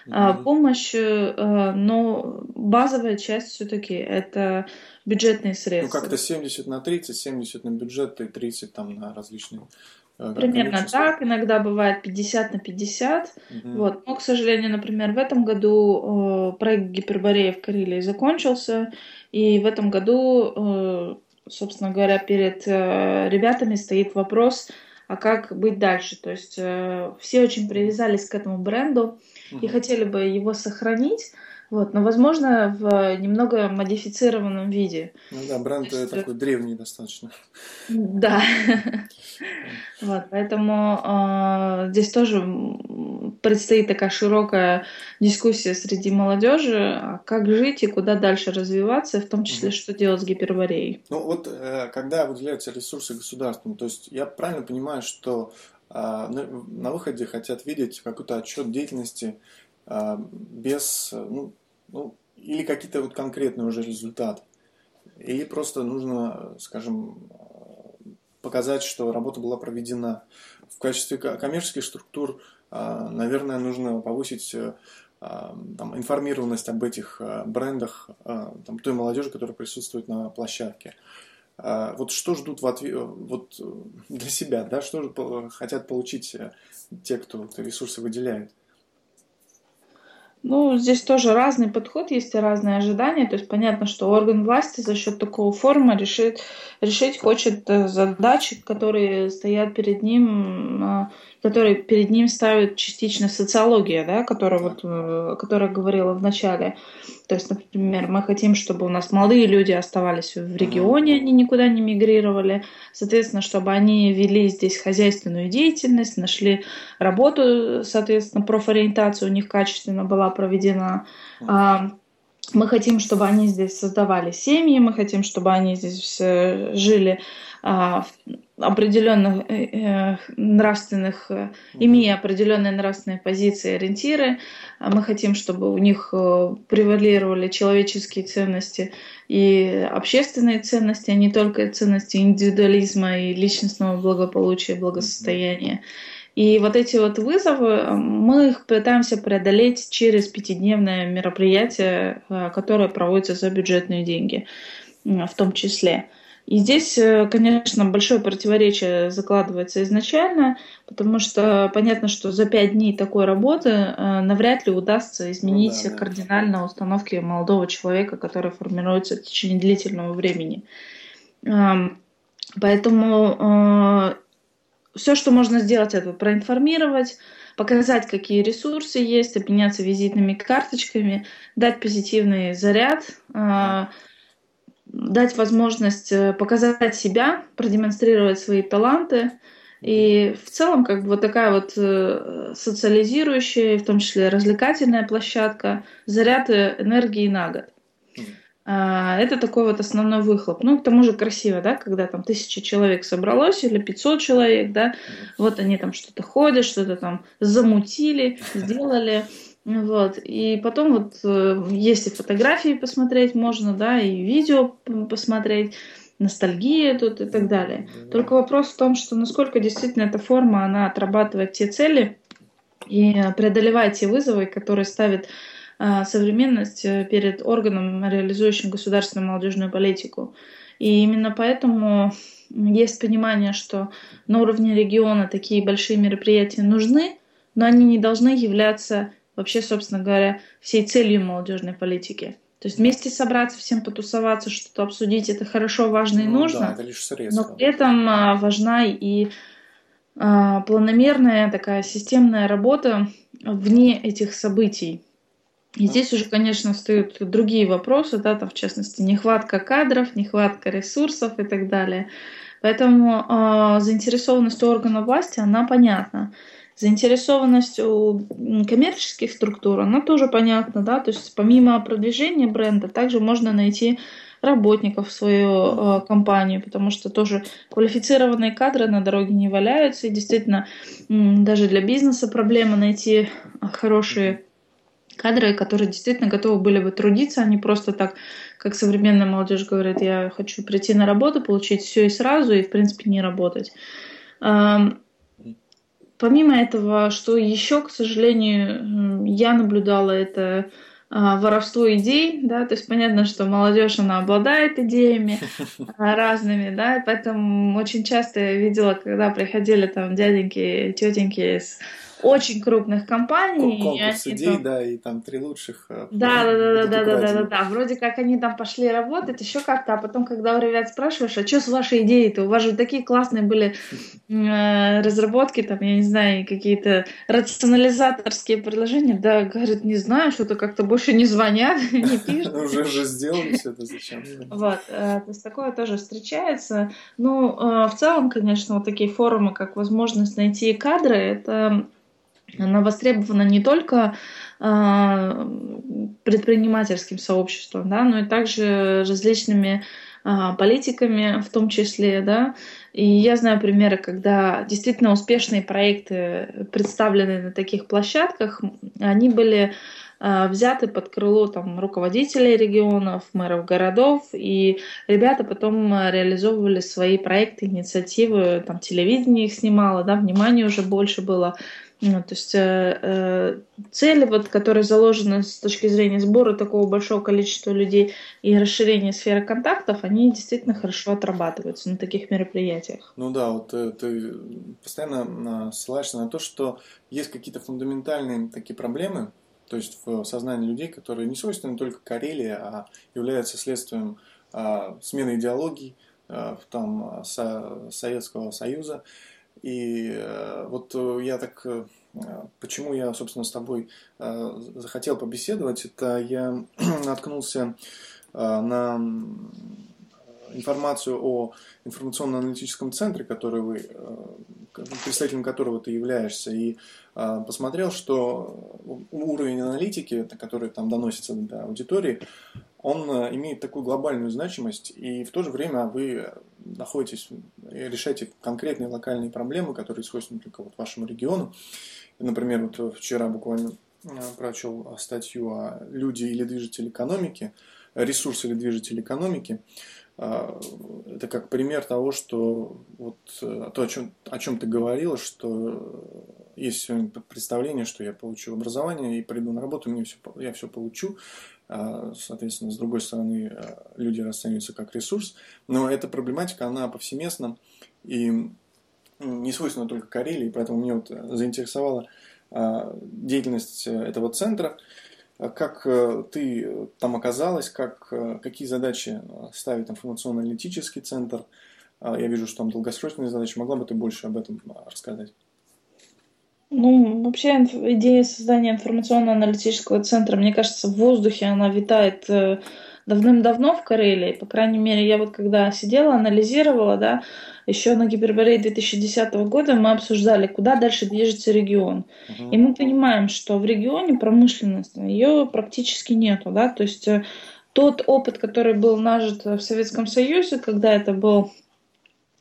угу. помощь, э, но базовая часть все-таки это бюджетные ну, средства. Ну, как-то 70 на 30, 70 на бюджет и 30 там на различные Э, Примерно так, иногда бывает 50 на 50. Угу. Вот. Но, к сожалению, например, в этом году э, проект Гиперборея в Карелии закончился, и в этом году, э, собственно говоря, перед э, ребятами стоит вопрос, а как быть дальше. То есть э, все очень привязались к этому бренду угу. и хотели бы его сохранить, вот, но, возможно, в немного модифицированном виде. Ну да, бренд есть... такой древний достаточно. Да. Вот, поэтому э, здесь тоже предстоит такая широкая дискуссия среди молодежи, а как жить и куда дальше развиваться, в том числе, что делать с гипербореей. Ну вот, э, когда выделяются ресурсы государством, то есть я правильно понимаю, что э, на выходе хотят видеть какой-то отчет деятельности без, ну, ну, или какие-то вот конкретные уже результаты. Или просто нужно, скажем, показать, что работа была проведена. В качестве коммерческих структур, а, наверное, нужно повысить а, там, информированность об этих брендах там, той молодежи, которая присутствует на площадке. Вот что ждут в ответ, вот для себя, да, что хотят получить э, те, кто ресурсы выделяет? Ну, здесь тоже разный подход, есть и разные ожидания. То есть понятно, что орган власти за счет такого форума решит, решить хочет э, задачи, которые стоят перед ним, которые перед ним ставит частично социология, да, которая, вот, э, которая говорила в начале. То есть, например, мы хотим, чтобы у нас молодые люди оставались в регионе, они никуда не мигрировали. Соответственно, чтобы они вели здесь хозяйственную деятельность, нашли работу, соответственно, профориентация у них качественно была проведена. А, мы хотим, чтобы они здесь создавали семьи, мы хотим, чтобы они здесь жили определенных э, э, нравственных, э, имея определенные нравственные позиции, ориентиры. А мы хотим, чтобы у них превалировали человеческие ценности и общественные ценности, а не только ценности индивидуализма и личностного благополучия, благосостояния. И вот эти вот вызовы мы их пытаемся преодолеть через пятидневное мероприятие, которое проводится за бюджетные деньги в том числе. И здесь, э, конечно, большое противоречие закладывается изначально, потому что понятно, что за пять дней такой работы э, навряд ли удастся изменить ну, да, кардинально установки молодого человека, который формируется в течение длительного времени. Поэтому э, все, что можно сделать, это проинформировать, показать, какие ресурсы есть, обменяться визитными карточками, дать позитивный заряд, дать возможность э, показать себя, продемонстрировать свои таланты. И в целом, как бы вот такая вот э, социализирующая, в том числе развлекательная площадка, заряд энергии на год. А, это такой вот основной выхлоп. Ну, к тому же красиво, да, когда там тысяча человек собралось или 500 человек, да, вот они там что-то ходят, что-то там замутили, сделали. Вот. И потом вот э, есть и фотографии посмотреть можно, да, и видео посмотреть, ностальгия тут и так далее. Только вопрос в том, что насколько действительно эта форма, она отрабатывает те цели и преодолевает те вызовы, которые ставит а, современность э, перед органом, реализующим государственную молодежную политику. И именно поэтому есть понимание, что на уровне региона такие большие мероприятия нужны, но они не должны являться вообще, собственно говоря, всей целью молодежной политики. То есть вместе собраться, всем потусоваться, что-то обсудить, это хорошо, важно и ну, нужно. Да, это лишь средство. Но при этом а, важна и а, планомерная такая системная работа вне этих событий. И здесь уже, конечно, встают другие вопросы, да, там, в частности, нехватка кадров, нехватка ресурсов и так далее. Поэтому э, заинтересованность органов власти, она понятна. Заинтересованность у коммерческих структур, она тоже понятна, да, то есть помимо продвижения бренда, также можно найти работников в свою э, компанию, потому что тоже квалифицированные кадры на дороге не валяются, и действительно даже для бизнеса проблема найти хорошие кадры, которые действительно готовы были бы трудиться, а не просто так, как современная молодежь говорит, я хочу прийти на работу, получить все и сразу, и в принципе не работать. Помимо этого, что еще, к сожалению, я наблюдала, это а, воровство идей, да, то есть понятно, что молодежь, она обладает идеями а, разными, да, поэтому очень часто я видела, когда приходили там дяденьки, тетеньки с очень крупных компаний. Конкурс идей, там... да, и там три лучших. Э, да, да, да, да, да, да, да, да, да. Вроде как они там пошли работать, еще как-то, а потом, когда у ребят спрашиваешь, а что с вашей идеей-то? У вас же такие классные были э, разработки, там, я не знаю, какие-то рационализаторские предложения. Да, говорит, не знаю, что-то как-то больше не звонят, не пишут. Уже же сделали все это, зачем? Вот, э, то есть такое тоже встречается. Ну, в целом, конечно, вот такие форумы, как возможность найти кадры, это она востребована не только э, предпринимательским сообществом, да, но и также различными э, политиками в том числе, да. И я знаю примеры, когда действительно успешные проекты представлены на таких площадках, они были взяты под крыло там, руководителей регионов, мэров городов, и ребята потом реализовывали свои проекты, инициативы, там телевидение их снимало, да, внимание уже больше было ну, то есть э, э, цели, вот, которые заложены с точки зрения сбора такого большого количества людей и расширения сферы контактов, они действительно хорошо отрабатываются на таких мероприятиях. Ну да, вот э, ты постоянно ссылаешься на то, что есть какие-то фундаментальные такие проблемы, то есть в сознании людей, которые не свойственны только Карелии, а являются следствием а, смены идеологий а, там, со, Советского Союза. И э, вот э, я так, э, почему я, собственно, с тобой захотел побеседовать, это я наткнулся на информацию о информационно-аналитическом центре, который вы, представителем которого ты являешься, и посмотрел, что уровень аналитики, который там доносится до аудитории, он имеет такую глобальную значимость, и в то же время вы находитесь решаете конкретные локальные проблемы, которые свойственны только вот вашему региону. Например, вот вчера буквально э, прочел статью о люди или движитель экономики, ресурс или движитель экономики. Э, это как пример того, что вот э, то, о чем, о чем ты говорила, что есть сегодня представление, что я получу образование и приду на работу, мне все, я все получу. А, соответственно, с другой стороны, а, люди расцениваются как ресурс. Но эта проблематика, она повсеместна и не свойственна только Карелии, поэтому мне вот заинтересовала а, деятельность этого центра. Как э, ты там оказалась, как, э, какие задачи ставит информационно-аналитический центр? Я вижу, что там долгосрочные задачи. Могла бы ты больше об этом рассказать? Ну, вообще идея создания информационно-аналитического центра, мне кажется, в воздухе она витает э, давным-давно в Карелии. По крайней мере, я вот когда сидела, анализировала, да, еще на Гиперборее 2010 года мы обсуждали, куда дальше движется регион. Uh-huh. И мы понимаем, что в регионе промышленность, ее практически нету, да, то есть э, тот опыт, который был нажит в Советском Союзе, когда это был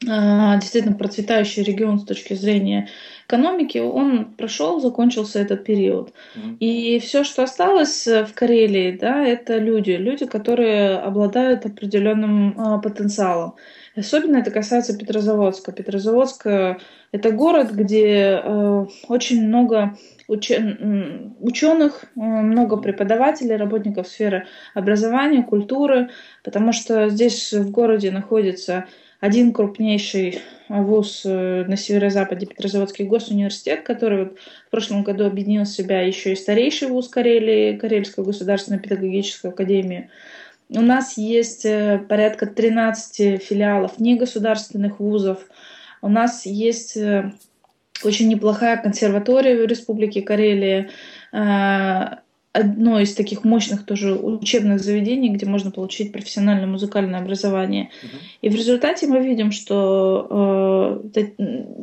а, действительно процветающий регион с точки зрения экономики, он прошел, закончился этот период. Mm-hmm. И все, что осталось в Карелии, да, это люди, люди, которые обладают определенным а, потенциалом. Особенно это касается Петрозаводска. Петрозаводск – это город, где э, очень много учен... ученых, э, много преподавателей, работников сферы образования, культуры, потому что здесь в городе находится один крупнейший вуз э, на северо-западе Петрозаводский госуниверситет, который вот в прошлом году объединил в себя еще и старейший вуз Карелии, Карельскую государственную педагогическую академию. У нас есть э, порядка 13 филиалов негосударственных вузов. У нас есть э, очень неплохая консерватория в Республике Карелия. Одно из таких мощных тоже учебных заведений, где можно получить профессиональное музыкальное образование. Uh-huh. И в результате мы видим, что э,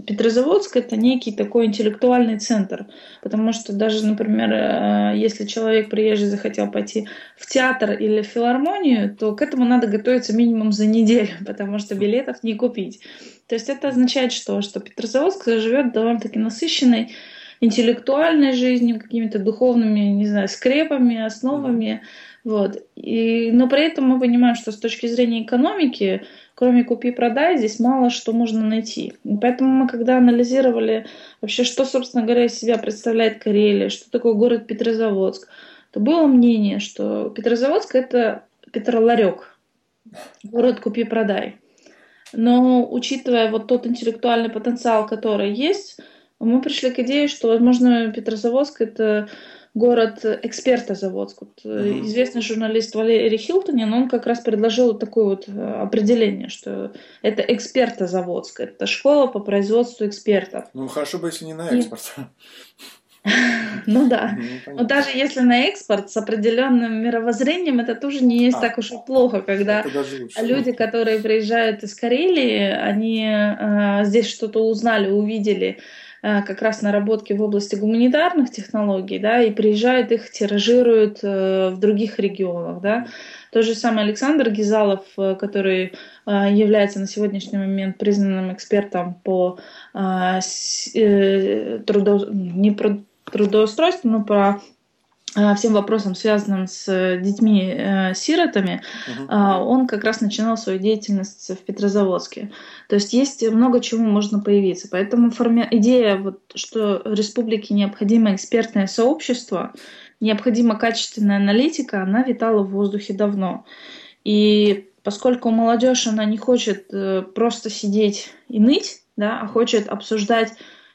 Петрозаводск это некий такой интеллектуальный центр, потому что даже, например, э, если человек приезжий захотел пойти в театр или в филармонию, то к этому надо готовиться минимум за неделю, потому что билетов не купить. То есть это означает что? Что Петрозаводск живет довольно-таки насыщенной интеллектуальной жизнью, какими-то духовными, не знаю, скрепами, основами. Вот. И, но при этом мы понимаем, что с точки зрения экономики, кроме купи-продай, здесь мало что можно найти. И поэтому мы, когда анализировали вообще, что, собственно говоря, из себя представляет Карелия, что такое город Петрозаводск, то было мнение, что Петрозаводск – это Петроларек, город купи-продай. Но учитывая вот тот интеллектуальный потенциал, который есть – мы пришли к идее, что, возможно, Петрозаводск это город эксперта Заводск. Вот, mm-hmm. Известный журналист Валерий Хилтонин, он как раз предложил такое вот э, определение, что это эксперта Заводск, это школа по производству экспертов. Ну, хорошо бы, если не на экспорт. Ну да. Ну, Но даже если на экспорт с определенным мировоззрением, это тоже не есть а, так уж и плохо, когда люди, которые приезжают из Карелии, они э, здесь что-то узнали, увидели, как раз наработки в области гуманитарных технологий, да, и приезжают их, тиражируют э, в других регионах, да. Тот же самый Александр Гизалов, э, который является на сегодняшний момент признанным экспертом по трудо... не про трудоустройству, но а, всем вопросам, связанным с э, детьми-сиротами, э, uh-huh. он как раз начинал свою деятельность в Петрозаводске. То есть есть много чего можно появиться. Поэтому форми... идея, вот, что республике необходимо экспертное сообщество, необходима качественная аналитика, она витала в воздухе давно. И поскольку молодежь, она не хочет э, просто сидеть и ныть, да, а хочет обсуждать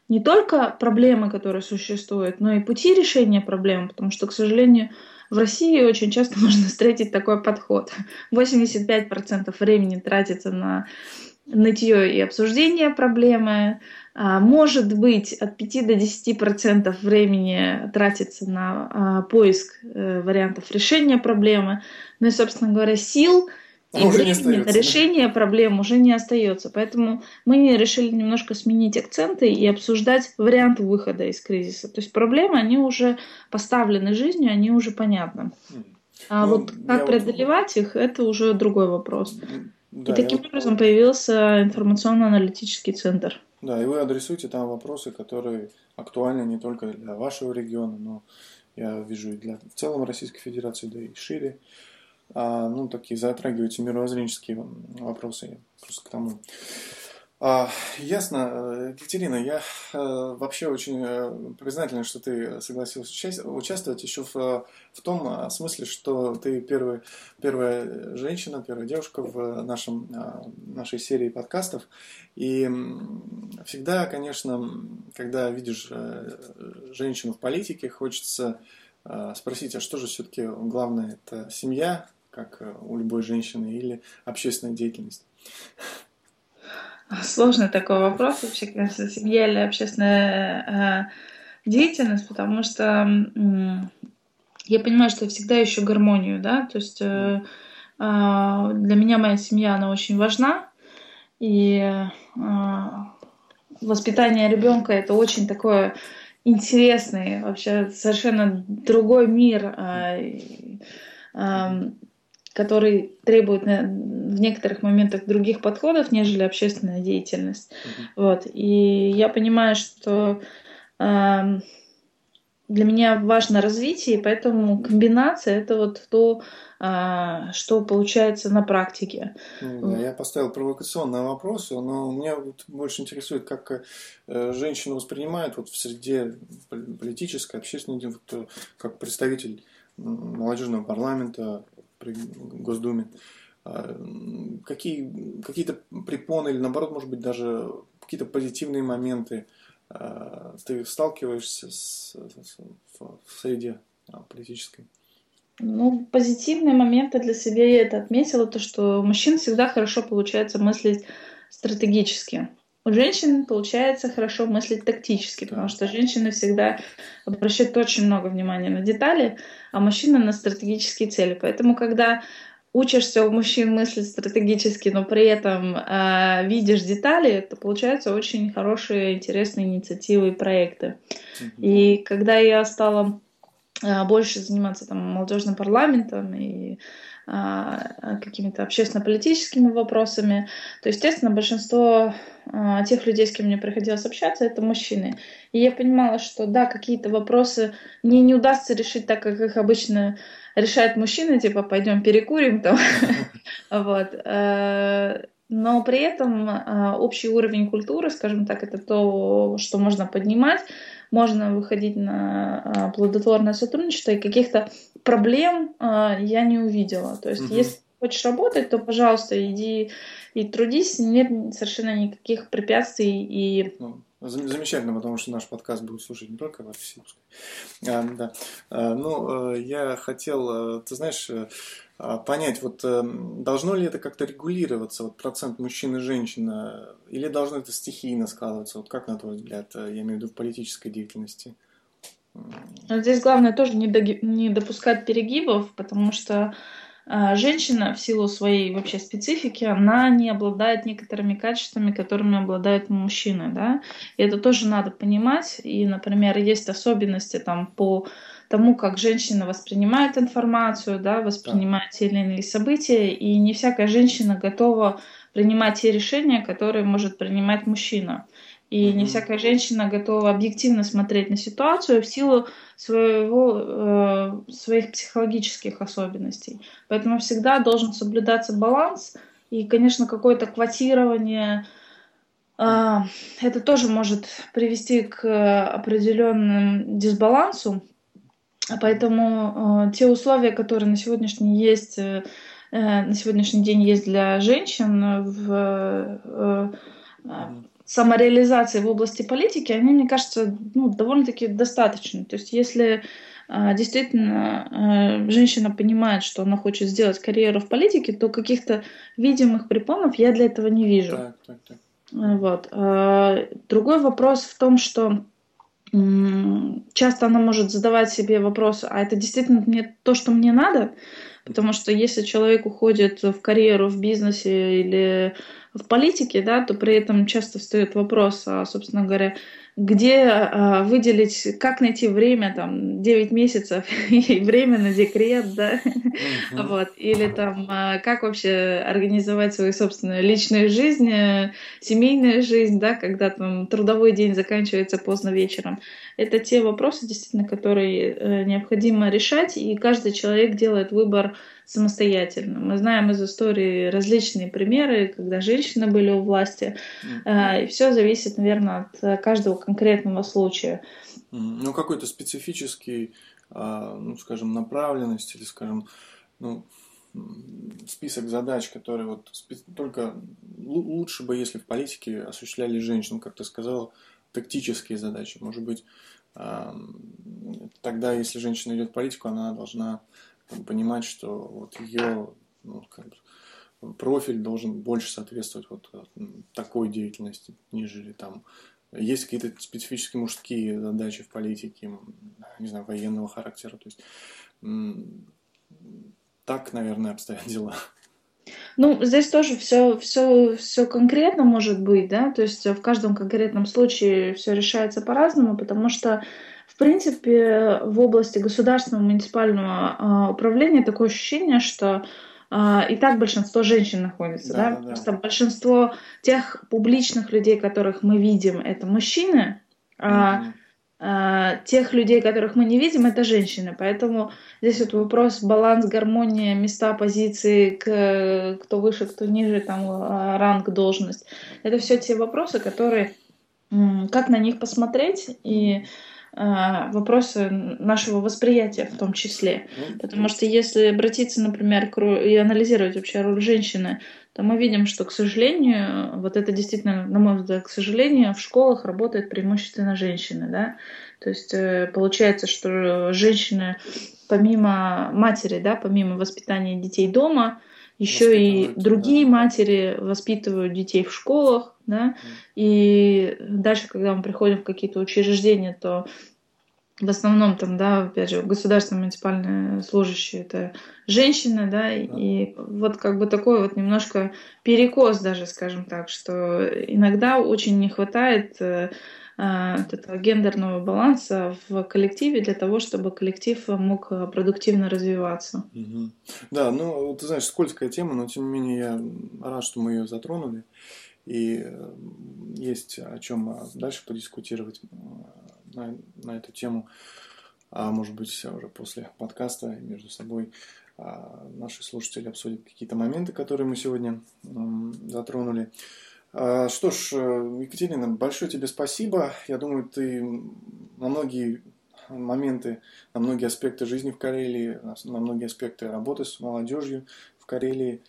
не только проблемы, которые существуют, но и пути решения проблем, потому что, к сожалению, в России очень часто можно встретить такой подход. 85% времени тратится на нытье и обсуждение проблемы. А, может быть, от 5 до 10% времени тратится на а, поиск э, вариантов решения проблемы. Ну и, собственно говоря, сил и уже не остается. решение проблем уже не остается. Поэтому мы решили немножко сменить акценты и обсуждать варианты выхода из кризиса. То есть проблемы, они уже поставлены жизнью, они уже понятны. А ну, вот как преодолевать вот... их, это уже другой вопрос. Да, и таким вот... образом появился информационно-аналитический центр. Да, и вы адресуете там вопросы, которые актуальны не только для вашего региона, но я вижу и для в целом Российской Федерации, да и шире а, ну, такие затрагиваете мировоззренческие вопросы, просто к тому. А, ясно, Екатерина, я а, вообще очень а, признателен, что ты согласилась участвовать еще в, в том смысле, что ты первый, первая женщина, первая девушка в нашем, нашей серии подкастов. И всегда, конечно, когда видишь женщину в политике, хочется спросить, а что же все-таки главное, это семья, как э, у любой женщины, или общественная деятельность? Сложный такой вопрос вообще, конечно, семья или общественная э, деятельность, потому что я понимаю, что я всегда ищу гармонию, да, то есть э, э, для меня моя семья, она очень важна, и э, воспитание ребенка это очень такое интересный, вообще совершенно другой мир. Э, э, который требует в некоторых моментах других подходов, нежели общественная деятельность. Mm-hmm. Вот. И я понимаю, что э, для меня важно развитие, поэтому комбинация это вот то, э, что получается на практике. Ну, я поставил провокационные вопросы, но меня вот больше интересует, как э, женщина воспринимает вот в среде политической, общественной, вот, э, как представитель молодежного парламента при Госдуме. А, какие, какие-то препоны или наоборот, может быть, даже какие-то позитивные моменты а, ты сталкиваешься с, с, в среде а, политической? Ну, позитивные моменты для себя я это отметила, то, что мужчин всегда хорошо получается мыслить стратегически. У женщин получается хорошо мыслить тактически, потому что женщины всегда обращают очень много внимания на детали, а мужчины на стратегические цели. Поэтому, когда учишься у мужчин мыслить стратегически, но при этом э, видишь детали, то получаются очень хорошие, интересные инициативы и проекты. Mm-hmm. И когда я стала э, больше заниматься там молодежным парламентом и какими-то общественно-политическими вопросами, то, естественно, большинство а, тех людей, с кем мне приходилось общаться, это мужчины. И я понимала, что да, какие-то вопросы мне не удастся решить так, как их обычно решают мужчины, типа пойдем перекурим там. Вот. Э, но при этом а, общий уровень культуры, скажем так, это то, что можно поднимать можно выходить на а, плодотворное сотрудничество, и каких-то проблем а, я не увидела. То есть, угу. если хочешь работать, то, пожалуйста, иди и трудись, нет совершенно никаких препятствий и ну, Замечательно, потому что наш подкаст будет слушать не только в офисе. А, да. А, ну, э, я хотел, э, ты знаешь, э, а, понять, вот должно ли это как-то регулироваться, вот процент мужчин и женщин, или должно это стихийно складываться? Вот как, на твой взгляд, я имею в виду в политической деятельности? Здесь главное тоже не, до, не допускать перегибов, потому что а, женщина в силу своей вообще специфики, она не обладает некоторыми качествами, которыми обладают мужчины, да, и это тоже надо понимать, и, например, есть особенности там по тому, как женщина воспринимает информацию, да, воспринимает те или иные события, и не всякая женщина готова принимать те решения, которые может принимать мужчина. И не всякая женщина готова объективно смотреть на ситуацию в силу своего, э, своих психологических особенностей. Поэтому всегда должен соблюдаться баланс. И, конечно, какое-то квотирование, э, это тоже может привести к определенному дисбалансу. Поэтому э, те условия, которые на сегодняшний есть, э, на сегодняшний день есть для женщин в э, самореализации в области политики, они, мне кажется, ну, довольно-таки достаточны. То есть если а, действительно а, женщина понимает, что она хочет сделать карьеру в политике, то каких-то видимых препонов я для этого не вижу. Так, так, так. Вот. А, другой вопрос в том, что часто она может задавать себе вопрос, а это действительно мне то, что мне надо? Потому что если человек уходит в карьеру в бизнесе или в политике, да, то при этом часто встает вопрос, а, собственно говоря, где а, выделить, как найти время, там, 9 месяцев и время на декрет, да, uh-huh. вот, или там, а, как вообще организовать свою собственную личную жизнь, э, семейную жизнь, да, когда там трудовой день заканчивается поздно вечером. Это те вопросы, действительно, которые э, необходимо решать, и каждый человек делает выбор самостоятельно. Мы знаем из истории различные примеры, когда женщины были у власти, mm-hmm. и все зависит, наверное, от каждого конкретного случая. Ну, какой-то специфический, а, ну, скажем, направленность или, скажем, ну, список задач, которые вот только лучше бы, если в политике осуществляли женщины, как ты сказала, тактические задачи. Может быть, тогда, если женщина идет в политику, она должна понимать, что вот ее ну, как бы, профиль должен больше соответствовать вот такой деятельности, нежели там есть какие-то специфические мужские задачи в политике, не знаю, военного характера. То есть так, наверное, обстоят дела. Ну, здесь тоже все, все, все конкретно может быть, да, то есть в каждом конкретном случае все решается по-разному, потому что в принципе, в области государственного муниципального а, управления такое ощущение, что а, и так большинство женщин находится, да, да? да. Просто большинство тех публичных людей, которых мы видим, это мужчины, а а, тех людей, которых мы не видим, это женщины. Поэтому здесь вот вопрос баланс, гармония, места, позиции, к, кто выше, кто ниже, там ранг, должность. Это все те вопросы, которые как на них посмотреть и вопросы нашего восприятия в том числе. Ну, Потому что если обратиться, например, и анализировать вообще роль женщины, то мы видим, что, к сожалению, вот это действительно, на мой взгляд, к сожалению, в школах работают преимущественно женщины. Да? То есть э, получается, что женщины помимо матери, да, помимо воспитания детей дома, еще и другие да. матери воспитывают детей в школах, да, и дальше, когда мы приходим в какие-то учреждения, то в основном там, да, опять же, государственные муниципальные служащие это женщины, да, да, и вот как бы такой вот немножко перекос даже, скажем так, что иногда очень не хватает э, э, этого гендерного баланса в коллективе для того, чтобы коллектив мог продуктивно развиваться. Угу. Да, ну, ты знаешь, скользкая тема, но тем не менее я рад, что мы ее затронули. И э, есть о чем э, дальше подискутировать на, на эту тему. А может быть, уже после подкаста между собой а, наши слушатели обсудят какие-то моменты, которые мы сегодня затронули. А, что ж, Екатерина, большое тебе спасибо. Я думаю, ты на многие моменты, на многие аспекты жизни в Карелии, на многие аспекты работы с молодежью в Карелии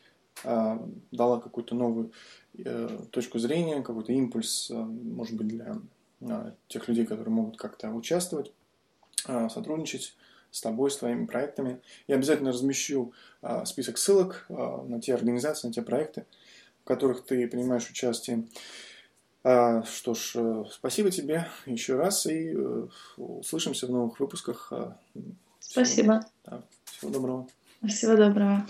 а, дала какую-то новую Э, точку зрения, какой-то импульс, э, может быть, для э, тех людей, которые могут как-то участвовать, сотрудничать с тобой, с твоими проектами. Я обязательно размещу список ссылок на те организации, на те проекты, которых ты принимаешь участие. Что ж, спасибо тебе еще раз и услышимся в новых выпусках. Спасибо. Всего, да, всего доброго. Всего доброго.